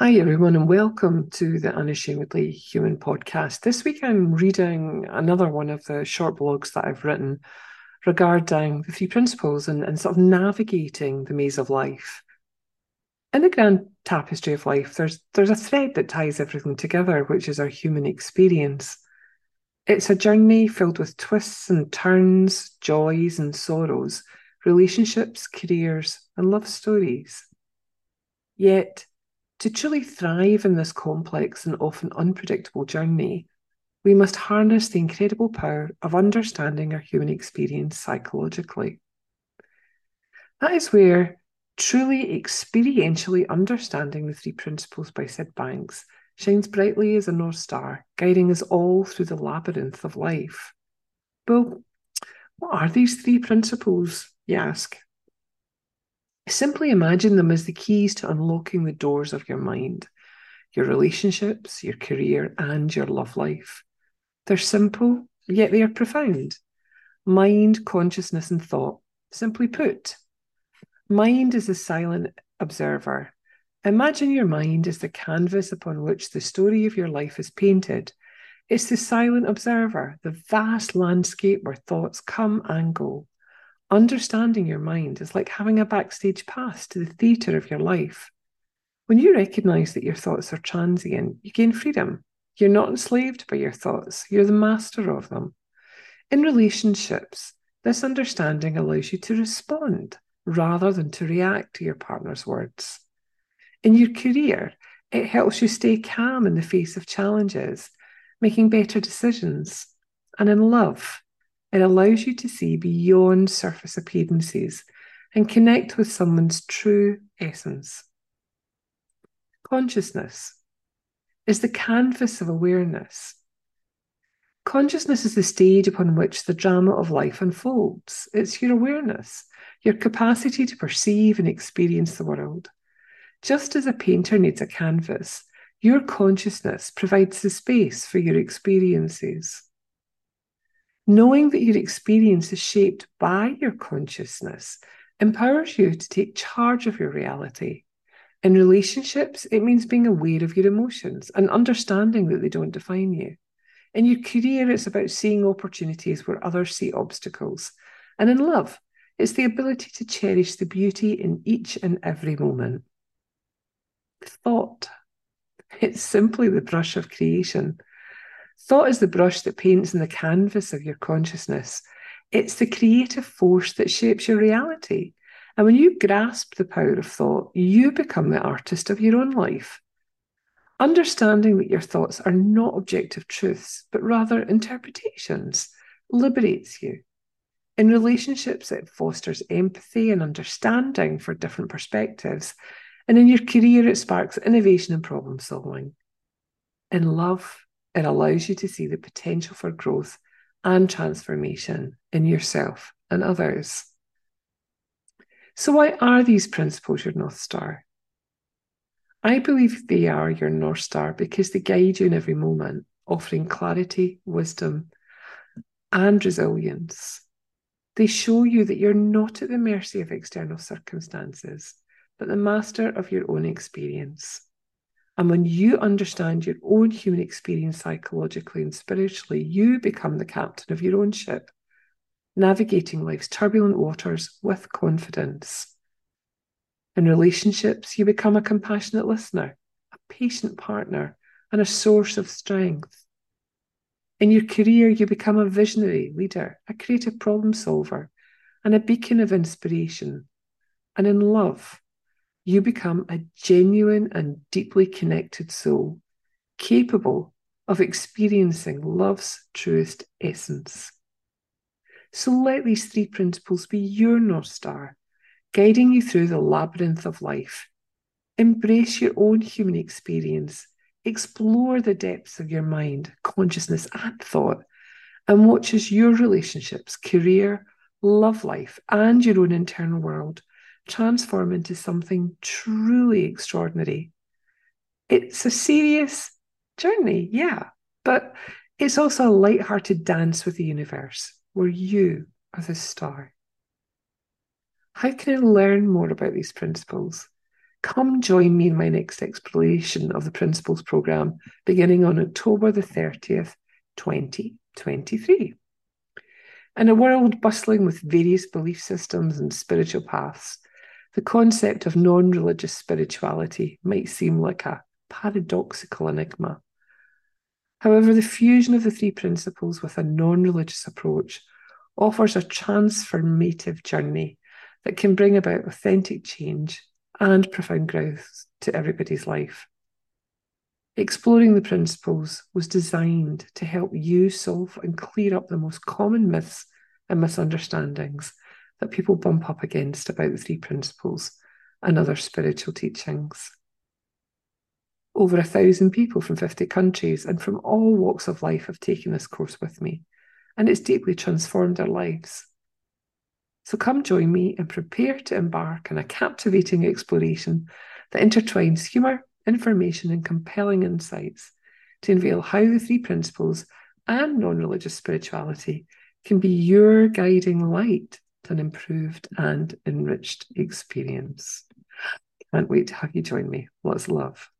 Hi, everyone, and welcome to the Unashamedly Human podcast. This week I'm reading another one of the short blogs that I've written regarding the three principles and, and sort of navigating the maze of life. In the grand tapestry of life, there's there's a thread that ties everything together, which is our human experience. It's a journey filled with twists and turns, joys and sorrows, relationships, careers, and love stories. Yet to truly thrive in this complex and often unpredictable journey, we must harness the incredible power of understanding our human experience psychologically. That is where truly experientially understanding the three principles by Syd Banks shines brightly as a North Star, guiding us all through the labyrinth of life. Well, what are these three principles, you ask? Simply imagine them as the keys to unlocking the doors of your mind, your relationships, your career, and your love life. They're simple, yet they are profound. Mind, consciousness, and thought. Simply put, mind is a silent observer. Imagine your mind as the canvas upon which the story of your life is painted. It's the silent observer, the vast landscape where thoughts come and go understanding your mind is like having a backstage pass to the theatre of your life. When you recognize that your thoughts are transient, you gain freedom. You're not enslaved by your thoughts, you're the master of them. In relationships, this understanding allows you to respond rather than to react to your partner's words. In your career, it helps you stay calm in the face of challenges, making better decisions. And in love, it allows you to see beyond surface appearances and connect with someone's true essence. Consciousness is the canvas of awareness. Consciousness is the stage upon which the drama of life unfolds. It's your awareness, your capacity to perceive and experience the world. Just as a painter needs a canvas, your consciousness provides the space for your experiences. Knowing that your experience is shaped by your consciousness empowers you to take charge of your reality. In relationships, it means being aware of your emotions and understanding that they don't define you. In your career, it's about seeing opportunities where others see obstacles. And in love, it's the ability to cherish the beauty in each and every moment. Thought. It's simply the brush of creation. Thought is the brush that paints in the canvas of your consciousness. It's the creative force that shapes your reality. And when you grasp the power of thought, you become the artist of your own life. Understanding that your thoughts are not objective truths, but rather interpretations, liberates you. In relationships, it fosters empathy and understanding for different perspectives. And in your career, it sparks innovation and problem solving. In love, it allows you to see the potential for growth and transformation in yourself and others. So, why are these principles your North Star? I believe they are your North Star because they guide you in every moment, offering clarity, wisdom, and resilience. They show you that you're not at the mercy of external circumstances, but the master of your own experience. And when you understand your own human experience psychologically and spiritually, you become the captain of your own ship, navigating life's turbulent waters with confidence. In relationships, you become a compassionate listener, a patient partner, and a source of strength. In your career, you become a visionary leader, a creative problem solver, and a beacon of inspiration. And in love, you become a genuine and deeply connected soul, capable of experiencing love's truest essence. So let these three principles be your North Star, guiding you through the labyrinth of life. Embrace your own human experience, explore the depths of your mind, consciousness, and thought, and watch as your relationships, career, love life, and your own internal world transform into something truly extraordinary. It's a serious journey, yeah, but it's also a light-hearted dance with the universe where you are the star. How can I learn more about these principles? Come join me in my next exploration of the Principles programme beginning on October the 30th, 2023. In a world bustling with various belief systems and spiritual paths, the concept of non religious spirituality might seem like a paradoxical enigma. However, the fusion of the three principles with a non religious approach offers a transformative journey that can bring about authentic change and profound growth to everybody's life. Exploring the principles was designed to help you solve and clear up the most common myths and misunderstandings that people bump up against about the three principles and other spiritual teachings. Over a thousand people from 50 countries and from all walks of life have taken this course with me, and it's deeply transformed their lives. So come join me and prepare to embark on a captivating exploration that intertwines humour, information, and compelling insights to unveil how the three principles and non religious spirituality can be your guiding light an improved and enriched experience. Can't wait to have you join me. Lots of love.